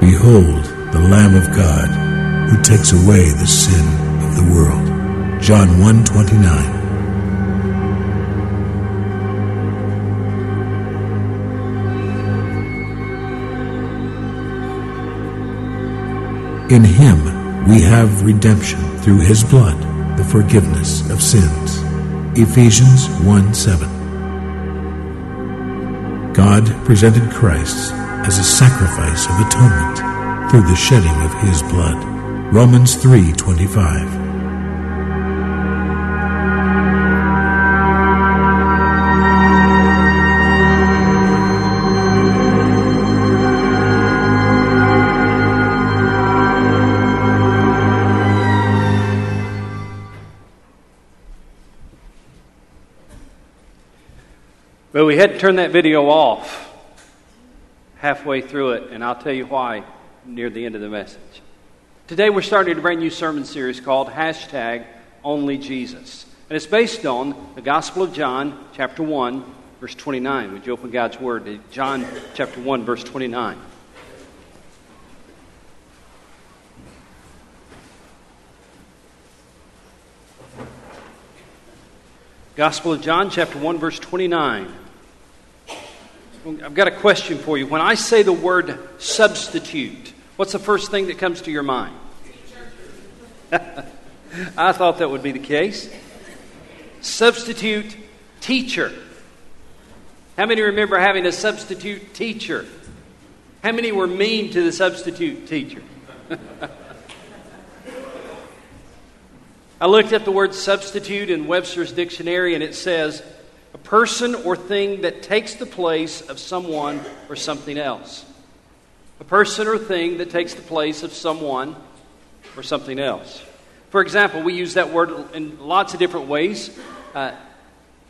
Behold the Lamb of God who takes away the sin of the world. John 1:29. In him we have redemption through his blood, the forgiveness of sins. Ephesians 1 7. God presented Christ as a sacrifice of atonement through the shedding of his blood. Romans 3:25. But we had to turn that video off halfway through it, and I'll tell you why near the end of the message. Today we're starting a brand new sermon series called hashtag Only Jesus. And it's based on the Gospel of John, chapter 1, verse 29. Would you open God's Word to John chapter 1, verse 29? Gospel of John, chapter 1, verse 29. I've got a question for you. When I say the word substitute, what's the first thing that comes to your mind? I thought that would be the case. Substitute teacher. How many remember having a substitute teacher? How many were mean to the substitute teacher? I looked up the word substitute in Webster's dictionary and it says person or thing that takes the place of someone or something else. A person or thing that takes the place of someone or something else. For example, we use that word in lots of different ways. Uh,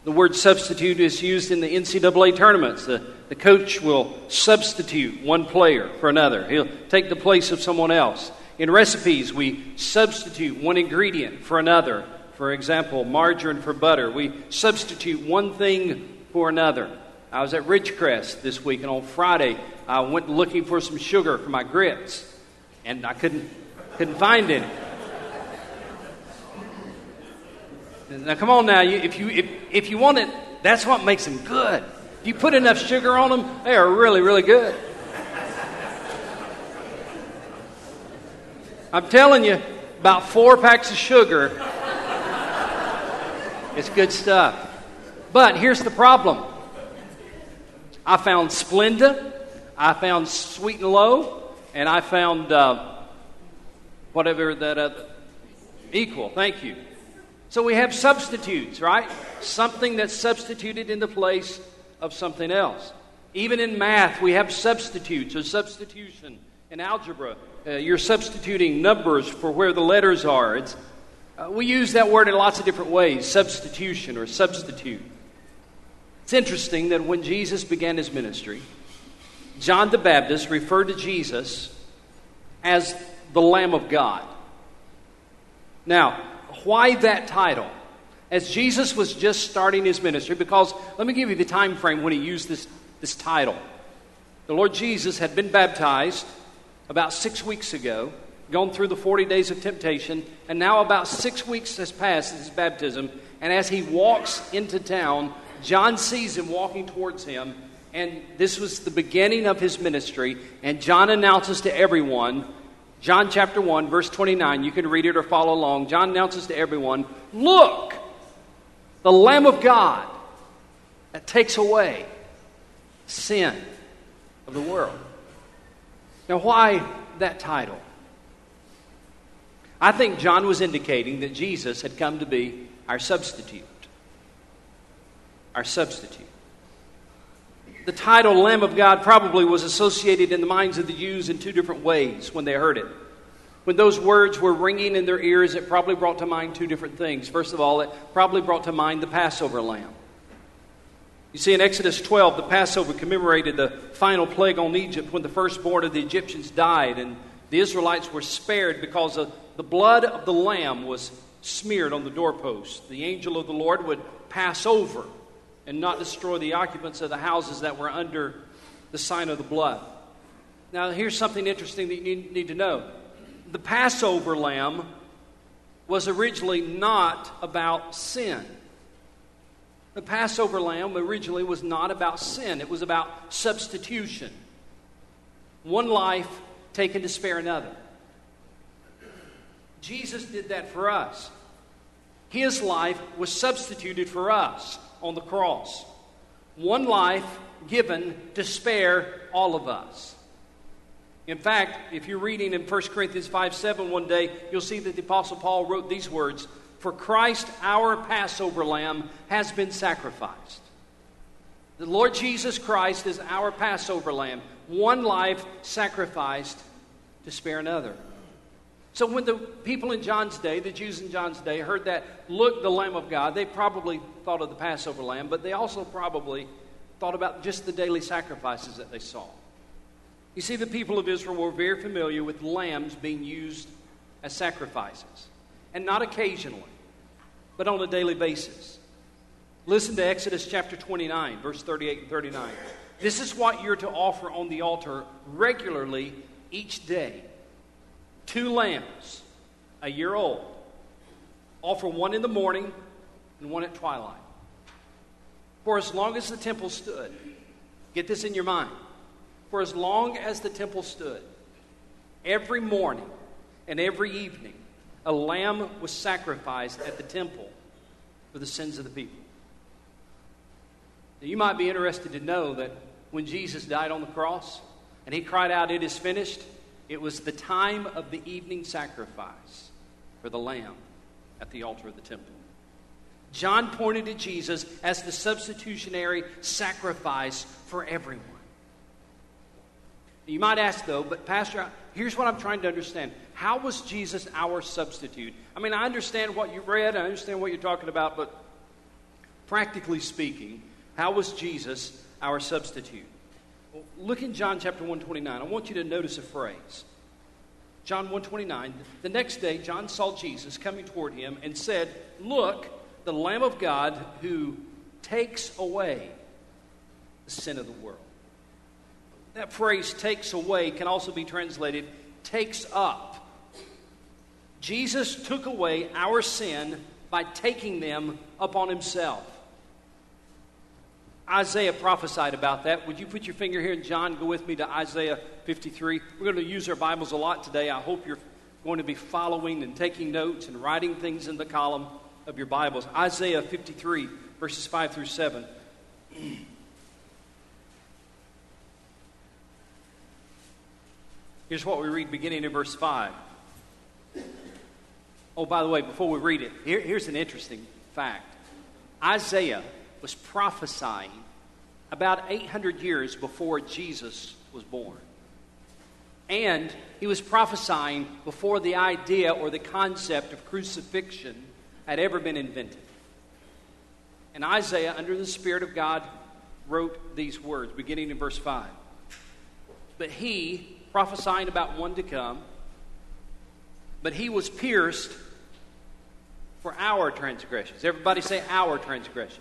the word substitute is used in the NCAA tournaments. The, the coach will substitute one player for another, he'll take the place of someone else. In recipes, we substitute one ingredient for another. For example, margarine for butter. We substitute one thing for another. I was at Ridgecrest this week, and on Friday, I went looking for some sugar for my grits, and I couldn't, couldn't find any. Now, come on now. You, if, you, if, if you want it, that's what makes them good. If you put enough sugar on them, they are really, really good. I'm telling you, about four packs of sugar. It's good stuff. But here's the problem I found Splenda, I found Sweet and Low, and I found uh, whatever that other. Equal, thank you. So we have substitutes, right? Something that's substituted in the place of something else. Even in math, we have substitutes or substitution. In algebra, uh, you're substituting numbers for where the letters are. It's, uh, we use that word in lots of different ways substitution or substitute. It's interesting that when Jesus began his ministry, John the Baptist referred to Jesus as the Lamb of God. Now, why that title? As Jesus was just starting his ministry, because let me give you the time frame when he used this, this title. The Lord Jesus had been baptized about six weeks ago, gone through the 40 days of temptation, and now about six weeks has passed since his baptism. And as he walks into town, John sees him walking towards him, and this was the beginning of his ministry. And John announces to everyone, John chapter 1, verse 29, you can read it or follow along. John announces to everyone, Look, the Lamb of God that takes away sin of the world. Now, why that title? I think John was indicating that Jesus had come to be our substitute. Our substitute. The title Lamb of God probably was associated in the minds of the Jews in two different ways when they heard it. When those words were ringing in their ears, it probably brought to mind two different things. First of all, it probably brought to mind the Passover lamb. You see, in Exodus 12, the Passover commemorated the final plague on Egypt when the firstborn of the Egyptians died, and the Israelites were spared because the blood of the lamb was smeared on the doorpost. The angel of the Lord would pass over and not destroy the occupants of the houses that were under the sign of the blood. Now, here's something interesting that you need to know the Passover lamb was originally not about sin. The Passover lamb originally was not about sin, it was about substitution. One life taken to spare another. Jesus did that for us. His life was substituted for us on the cross. One life given to spare all of us. In fact, if you're reading in 1 Corinthians 5 7 one day, you'll see that the Apostle Paul wrote these words For Christ, our Passover lamb, has been sacrificed. The Lord Jesus Christ is our Passover lamb, one life sacrificed to spare another. So when the people in John's day, the Jews in John's day, heard that, look, the Lamb of God, they probably thought of the Passover lamb, but they also probably thought about just the daily sacrifices that they saw. You see, the people of Israel were very familiar with lambs being used as sacrifices, and not occasionally, but on a daily basis. Listen to Exodus chapter 29, verse 38 and 39. This is what you're to offer on the altar regularly each day two lambs, a year old. Offer one in the morning and one at twilight. For as long as the temple stood, get this in your mind. For as long as the temple stood, every morning and every evening, a lamb was sacrificed at the temple for the sins of the people. Now, you might be interested to know that when Jesus died on the cross and he cried out, It is finished, it was the time of the evening sacrifice for the lamb at the altar of the temple. John pointed to Jesus as the substitutionary sacrifice for everyone. You might ask, though, but Pastor, here's what I'm trying to understand. How was Jesus our substitute? I mean, I understand what you read, I understand what you're talking about, but practically speaking, how was Jesus our substitute? Look in John chapter 129. I want you to notice a phrase. John 129. The next day, John saw Jesus coming toward him and said, Look, the Lamb of God who takes away the sin of the world. That phrase, takes away, can also be translated, takes up. Jesus took away our sin by taking them upon himself. Isaiah prophesied about that. Would you put your finger here in John? Go with me to Isaiah 53. We're going to use our Bibles a lot today. I hope you're going to be following and taking notes and writing things in the column of your Bibles. Isaiah 53, verses 5 through 7. Here's what we read beginning in verse 5. Oh, by the way, before we read it, here, here's an interesting fact Isaiah was prophesying about 800 years before Jesus was born. And he was prophesying before the idea or the concept of crucifixion had ever been invented. And Isaiah, under the Spirit of God, wrote these words, beginning in verse 5. But he, prophesying about one to come, but he was pierced for our transgressions. Everybody say our transgressions.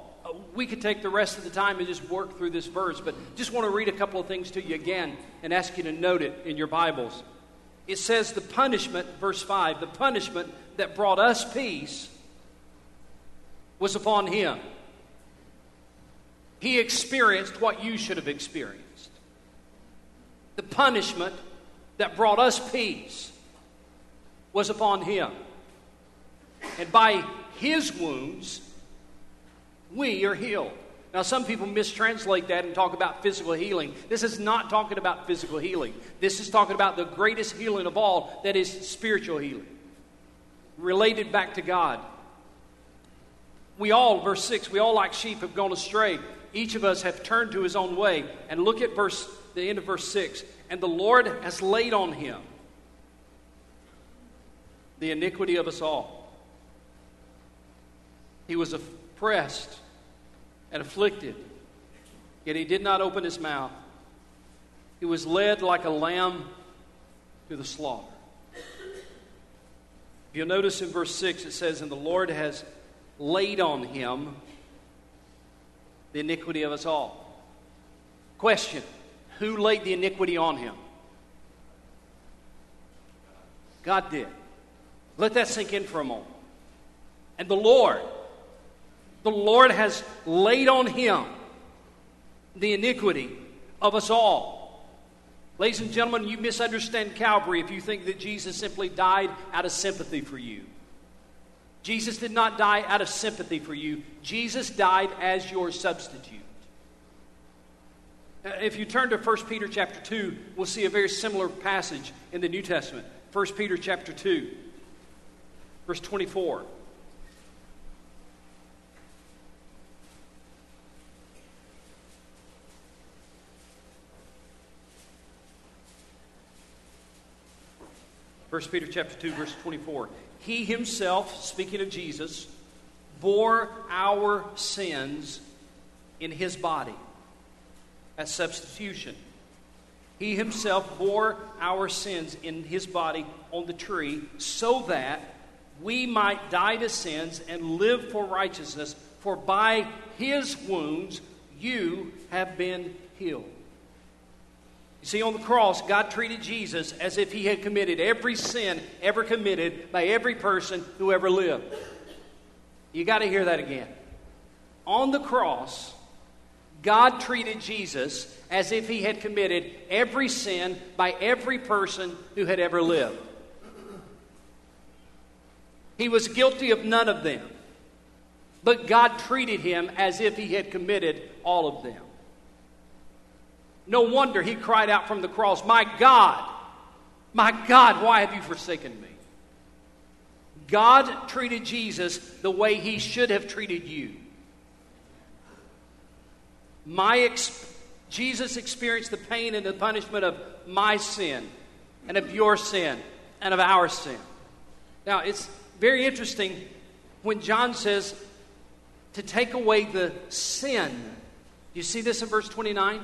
we could take the rest of the time and just work through this verse, but just want to read a couple of things to you again and ask you to note it in your Bibles. It says the punishment, verse 5, the punishment that brought us peace was upon him. He experienced what you should have experienced. The punishment that brought us peace was upon him. And by his wounds, we are healed. Now, some people mistranslate that and talk about physical healing. This is not talking about physical healing. This is talking about the greatest healing of all, that is spiritual healing, related back to God. We all, verse 6, we all like sheep have gone astray. Each of us have turned to his own way. And look at verse the end of verse 6. And the Lord has laid on him the iniquity of us all. He was oppressed and afflicted, yet he did not open his mouth. He was led like a lamb to the slaughter. If you'll notice in verse 6, it says, And the Lord has laid on him the iniquity of us all. Question Who laid the iniquity on him? God did. Let that sink in for a moment. And the Lord, the Lord has laid on him the iniquity of us all. Ladies and gentlemen, you misunderstand Calvary if you think that Jesus simply died out of sympathy for you. Jesus did not die out of sympathy for you, Jesus died as your substitute. Uh, if you turn to 1 Peter chapter 2, we'll see a very similar passage in the New Testament. 1 Peter chapter 2, verse 24. 1 Peter chapter 2 verse 24. He himself, speaking of Jesus, bore our sins in his body as substitution. He himself bore our sins in his body on the tree so that we might die to sins and live for righteousness, for by his wounds you have been healed. You see, on the cross, God treated Jesus as if he had committed every sin ever committed by every person who ever lived. You got to hear that again. On the cross, God treated Jesus as if he had committed every sin by every person who had ever lived. He was guilty of none of them, but God treated him as if he had committed all of them. No wonder he cried out from the cross, My God, my God, why have you forsaken me? God treated Jesus the way he should have treated you. My ex- Jesus experienced the pain and the punishment of my sin and of your sin and of our sin. Now, it's very interesting when John says to take away the sin. You see this in verse 29?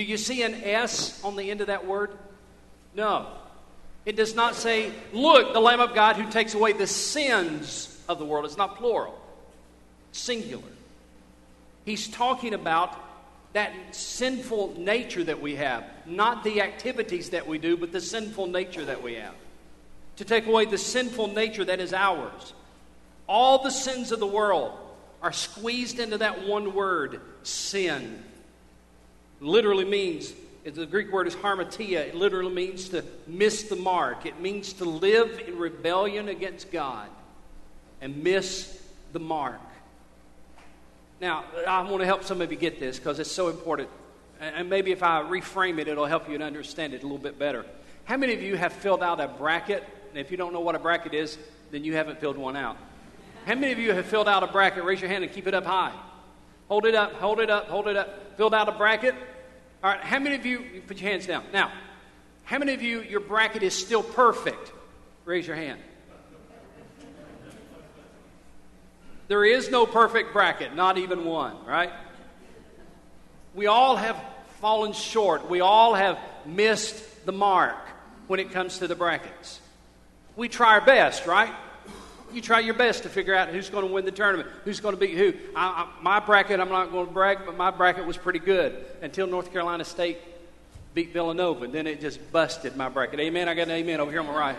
Do you see an S on the end of that word? No. It does not say, Look, the Lamb of God who takes away the sins of the world. It's not plural, singular. He's talking about that sinful nature that we have, not the activities that we do, but the sinful nature that we have. To take away the sinful nature that is ours. All the sins of the world are squeezed into that one word sin literally means, the Greek word is harmatia. It literally means to miss the mark. It means to live in rebellion against God and miss the mark. Now, I want to help some of you get this because it's so important. And maybe if I reframe it, it'll help you to understand it a little bit better. How many of you have filled out a bracket? And if you don't know what a bracket is, then you haven't filled one out. How many of you have filled out a bracket? Raise your hand and keep it up high. Hold it up, hold it up, hold it up. Filled out a bracket? All right, how many of you, you put your hands down. Now, how many of you, your bracket is still perfect? Raise your hand. There is no perfect bracket, not even one, right? We all have fallen short. We all have missed the mark when it comes to the brackets. We try our best, right? You try your best to figure out who's going to win the tournament, who's going to beat who. I, I, my bracket, I'm not going to brag, but my bracket was pretty good until North Carolina State beat Villanova. Then it just busted my bracket. Amen. I got an amen over here on my right.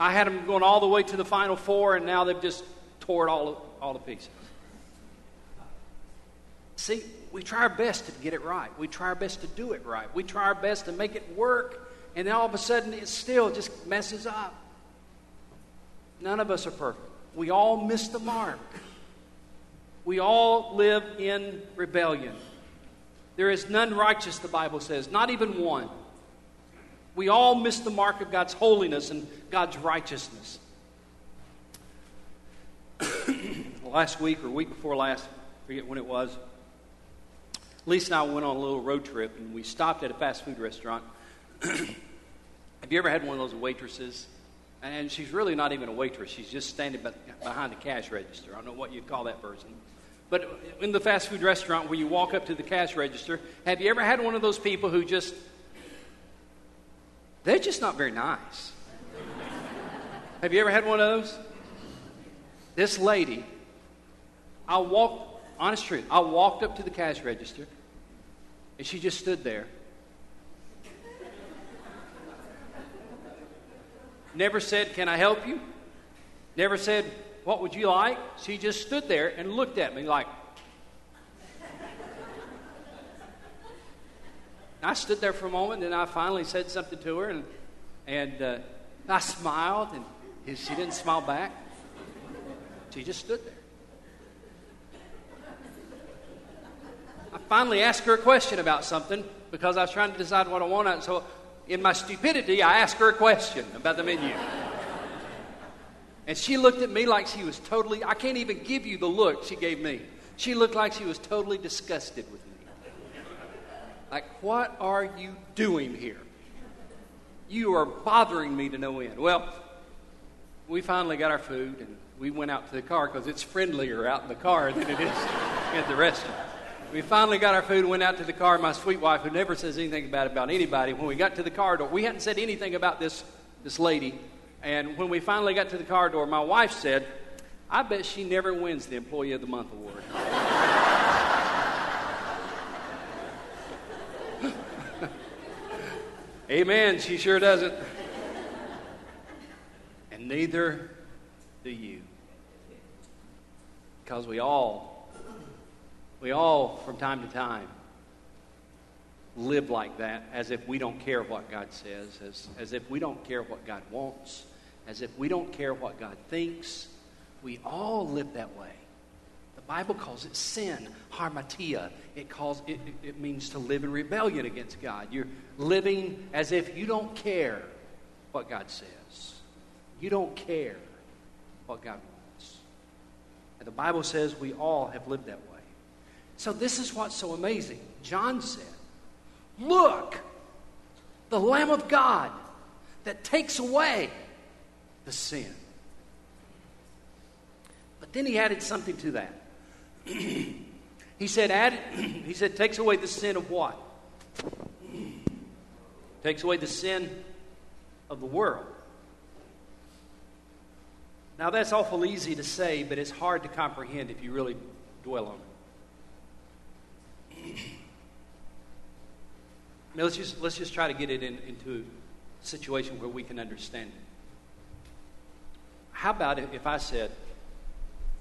I had them going all the way to the Final Four, and now they've just tore it all, all to pieces. See, we try our best to get it right. We try our best to do it right. We try our best to make it work, and then all of a sudden it still just messes up. None of us are perfect. We all miss the mark. We all live in rebellion. There is none righteous, the Bible says, not even one. We all miss the mark of God's holiness and God's righteousness. last week or week before last, I forget when it was, Lisa and I went on a little road trip, and we stopped at a fast food restaurant. Have you ever had one of those waitresses? And she's really not even a waitress. She's just standing behind the cash register. I don't know what you'd call that person. But in the fast food restaurant where you walk up to the cash register, have you ever had one of those people who just, they're just not very nice? have you ever had one of those? This lady, I walked, honest truth, I walked up to the cash register and she just stood there Never said, Can I help you? Never said, What would you like? She just stood there and looked at me like, I stood there for a moment, and I finally said something to her, and, and uh, I smiled, and she didn't smile back. She just stood there. I finally asked her a question about something because I was trying to decide what I wanted. So in my stupidity, I asked her a question about the menu. And she looked at me like she was totally, I can't even give you the look she gave me. She looked like she was totally disgusted with me. Like, what are you doing here? You are bothering me to no end. Well, we finally got our food and we went out to the car because it's friendlier out in the car than it is at the restaurant. We finally got our food and went out to the car. My sweet wife, who never says anything bad about anybody, when we got to the car door, we hadn't said anything about this, this lady. And when we finally got to the car door, my wife said, I bet she never wins the Employee of the Month award. Amen. She sure doesn't. And neither do you. Because we all we all, from time to time, live like that as if we don't care what God says, as, as if we don't care what God wants, as if we don't care what God thinks. We all live that way. The Bible calls it sin, harmatia. It, calls, it, it means to live in rebellion against God. You're living as if you don't care what God says. You don't care what God wants. And the Bible says we all have lived that way. So, this is what's so amazing. John said, Look, the Lamb of God that takes away the sin. But then he added something to that. he said, add, he said, takes away the sin of what? takes away the sin of the world. Now, that's awful easy to say, but it's hard to comprehend if you really dwell on it. Now let's just, let's just try to get it in, into a situation where we can understand it. How about if I said,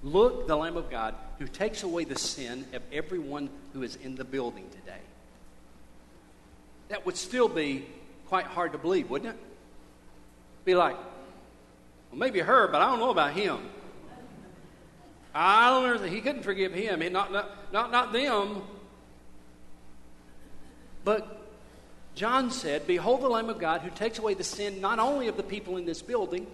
Look, the Lamb of God who takes away the sin of everyone who is in the building today? That would still be quite hard to believe, wouldn't it? Be like, well, maybe her, but I don't know about him. I don't know. He couldn't forgive him. Not, not, not, not them. But John said, Behold the Lamb of God who takes away the sin not only of the people in this building,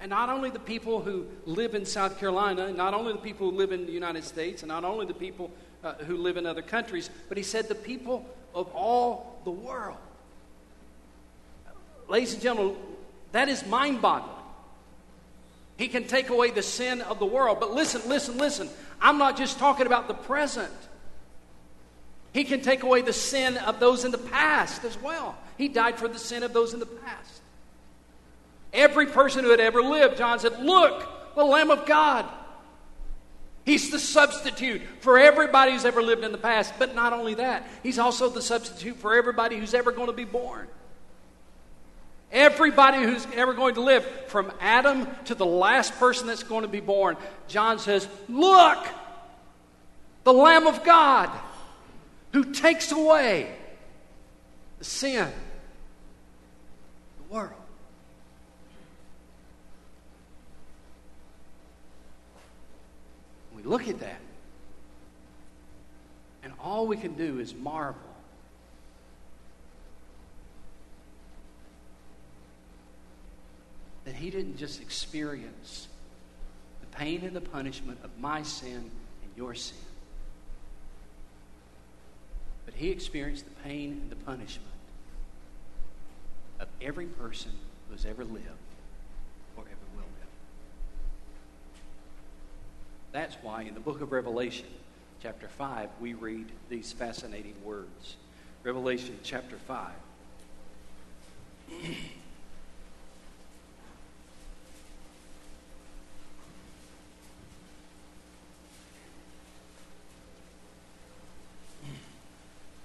and not only the people who live in South Carolina, and not only the people who live in the United States, and not only the people uh, who live in other countries, but he said the people of all the world. Ladies and gentlemen, that is mind boggling. He can take away the sin of the world. But listen, listen, listen. I'm not just talking about the present. He can take away the sin of those in the past as well. He died for the sin of those in the past. Every person who had ever lived, John said, Look, the Lamb of God. He's the substitute for everybody who's ever lived in the past. But not only that, He's also the substitute for everybody who's ever going to be born. Everybody who's ever going to live, from Adam to the last person that's going to be born, John says, Look, the Lamb of God takes away the sin the world. We look at that, and all we can do is marvel. That he didn't just experience the pain and the punishment of my sin and your sin but he experienced the pain and the punishment of every person who has ever lived or ever will live. That's why in the book of Revelation, chapter 5, we read these fascinating words. Revelation chapter 5.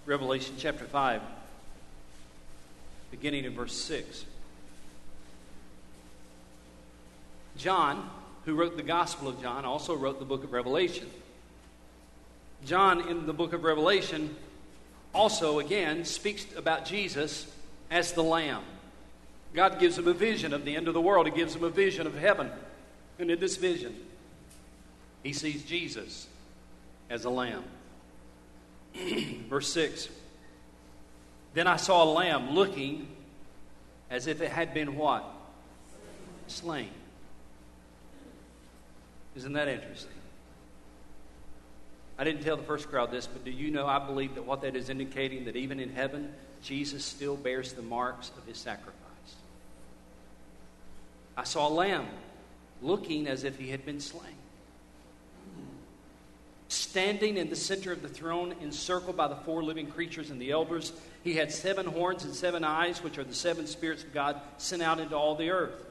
Revelation chapter 5, beginning in verse 6. John, who wrote the Gospel of John, also wrote the book of Revelation. John, in the book of Revelation, also again speaks about Jesus as the Lamb. God gives him a vision of the end of the world, He gives him a vision of heaven. And in this vision, he sees Jesus as a lamb. Verse 6 Then I saw a lamb looking as if it had been what? Slain. Isn't that interesting? I didn't tell the first crowd this, but do you know I believe that what that is indicating that even in heaven, Jesus still bears the marks of his sacrifice. I saw a lamb looking as if he had been slain. Standing in the center of the throne, encircled by the four living creatures and the elders, he had seven horns and seven eyes, which are the seven spirits of God sent out into all the earth.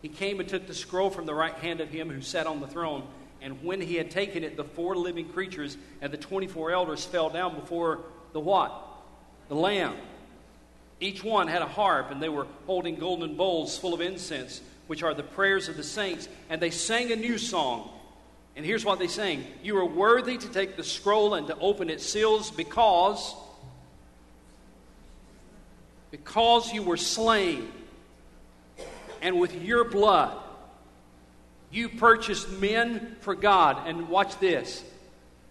He came and took the scroll from the right hand of him who sat on the throne. And when he had taken it, the four living creatures and the 24 elders fell down before the what? The Lamb. Each one had a harp, and they were holding golden bowls full of incense, which are the prayers of the saints. And they sang a new song and here's what they sing. You are worthy to take the scroll and to open its seals because, because you were slain, and with your blood you purchased men for God. And watch this.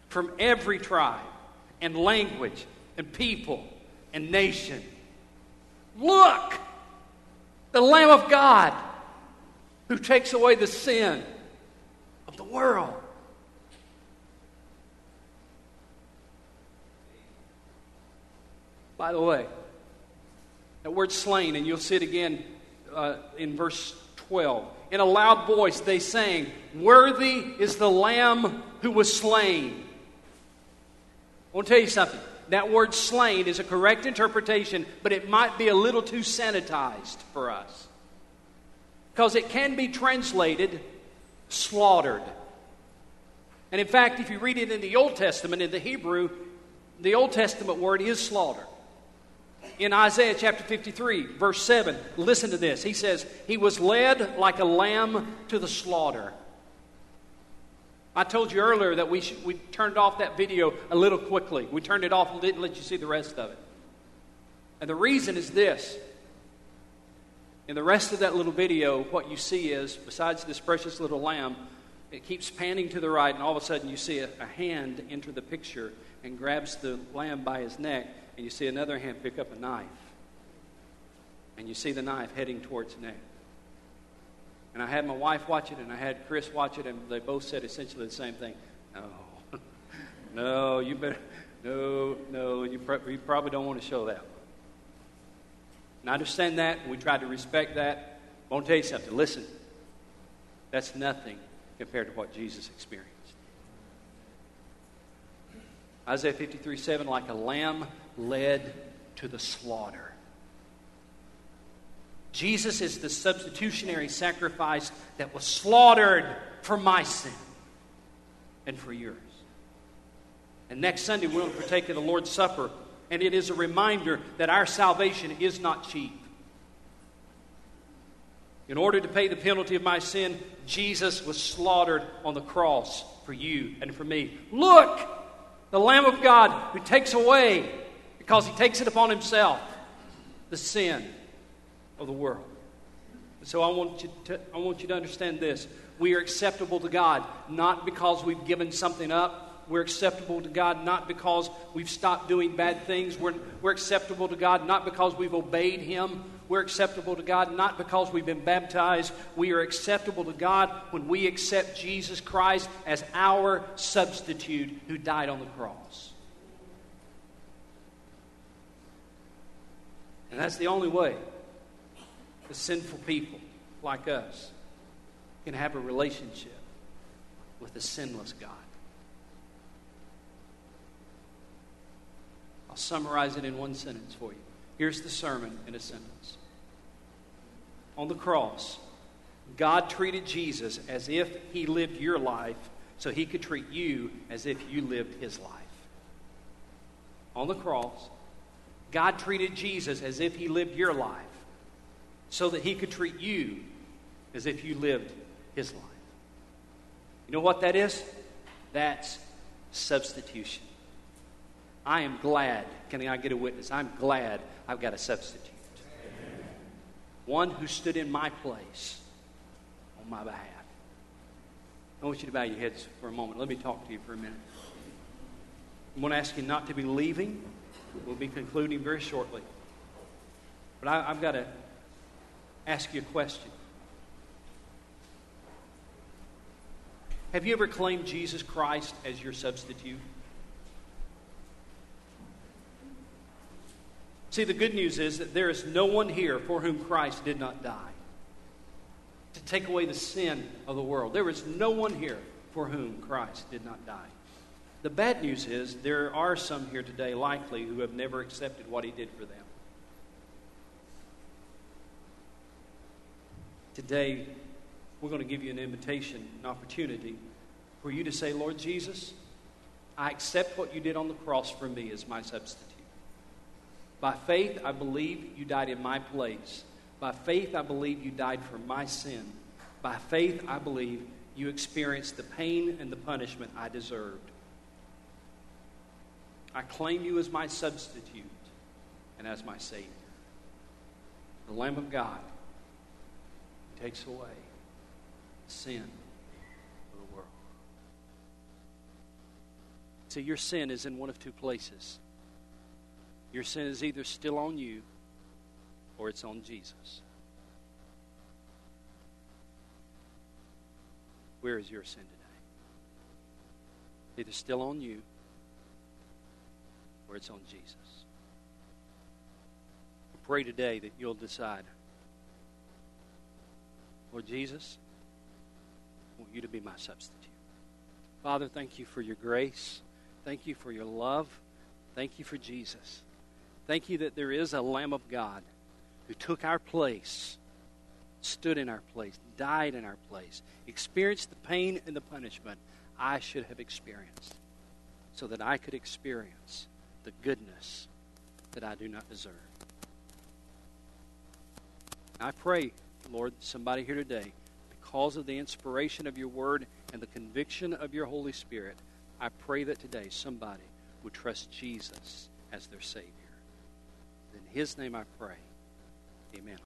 From every tribe and language and people and nation. Look, the Lamb of God who takes away the sin the world. By the way, that word slain, and you'll see it again uh, in verse 12. In a loud voice, they sang, Worthy is the Lamb who was slain. I want to tell you something. That word slain is a correct interpretation, but it might be a little too sanitized for us. Because it can be translated slaughtered. And in fact, if you read it in the Old Testament, in the Hebrew, the Old Testament word is slaughter. In Isaiah chapter 53, verse 7, listen to this. He says, He was led like a lamb to the slaughter. I told you earlier that we, should, we turned off that video a little quickly. We turned it off and didn't let you see the rest of it. And the reason is this in the rest of that little video, what you see is, besides this precious little lamb, it keeps panning to the right, and all of a sudden you see a, a, hand enter the picture and grabs the lamb by his neck, and you see another hand pick up a knife. And you see the knife heading towards neck. And I had my wife watch it, and I had Chris watch it, and they both said essentially the same thing. No, no, you better, no, no, you, you probably don't want to show that. And I understand that. We try to respect that. I want to tell you something. Listen, that's nothing compared to what Jesus experienced. Isaiah 53 7, like a lamb led to the slaughter. Jesus is the substitutionary sacrifice that was slaughtered for my sin and for yours. And next Sunday, we'll partake of the Lord's Supper and it is a reminder that our salvation is not cheap. In order to pay the penalty of my sin, Jesus was slaughtered on the cross for you and for me. Look, the Lamb of God who takes away, because he takes it upon himself, the sin of the world. So I want you to, I want you to understand this. We are acceptable to God not because we've given something up, we're acceptable to God not because we've stopped doing bad things. We're, we're acceptable to God not because we've obeyed Him. We're acceptable to God not because we've been baptized. We are acceptable to God when we accept Jesus Christ as our substitute who died on the cross. And that's the only way the sinful people like us can have a relationship with a sinless God. I'll summarize it in one sentence for you. Here's the sermon in a sentence. On the cross, God treated Jesus as if he lived your life so he could treat you as if you lived his life. On the cross, God treated Jesus as if he lived your life so that he could treat you as if you lived his life. You know what that is? That's substitution. I am glad. Can I get a witness? I'm glad I've got a substitute. One who stood in my place on my behalf. I want you to bow your heads for a moment. Let me talk to you for a minute. I'm going to ask you not to be leaving. We'll be concluding very shortly. But I, I've got to ask you a question. Have you ever claimed Jesus Christ as your substitute? See, the good news is that there is no one here for whom Christ did not die to take away the sin of the world. There is no one here for whom Christ did not die. The bad news is there are some here today, likely, who have never accepted what he did for them. Today, we're going to give you an invitation, an opportunity for you to say, Lord Jesus, I accept what you did on the cross for me as my substitute. By faith, I believe you died in my place. By faith, I believe you died for my sin. By faith, I believe you experienced the pain and the punishment I deserved. I claim you as my substitute and as my Savior. The Lamb of God takes away sin of the world. See, your sin is in one of two places. Your sin is either still on you or it's on Jesus. Where is your sin today? Either still on you or it's on Jesus. I pray today that you'll decide Lord Jesus, I want you to be my substitute. Father, thank you for your grace. Thank you for your love. Thank you for Jesus. Thank you that there is a Lamb of God who took our place, stood in our place, died in our place, experienced the pain and the punishment I should have experienced, so that I could experience the goodness that I do not deserve. I pray, Lord, somebody here today, because of the inspiration of your word and the conviction of your Holy Spirit, I pray that today somebody would trust Jesus as their Savior. His name I pray. Amen.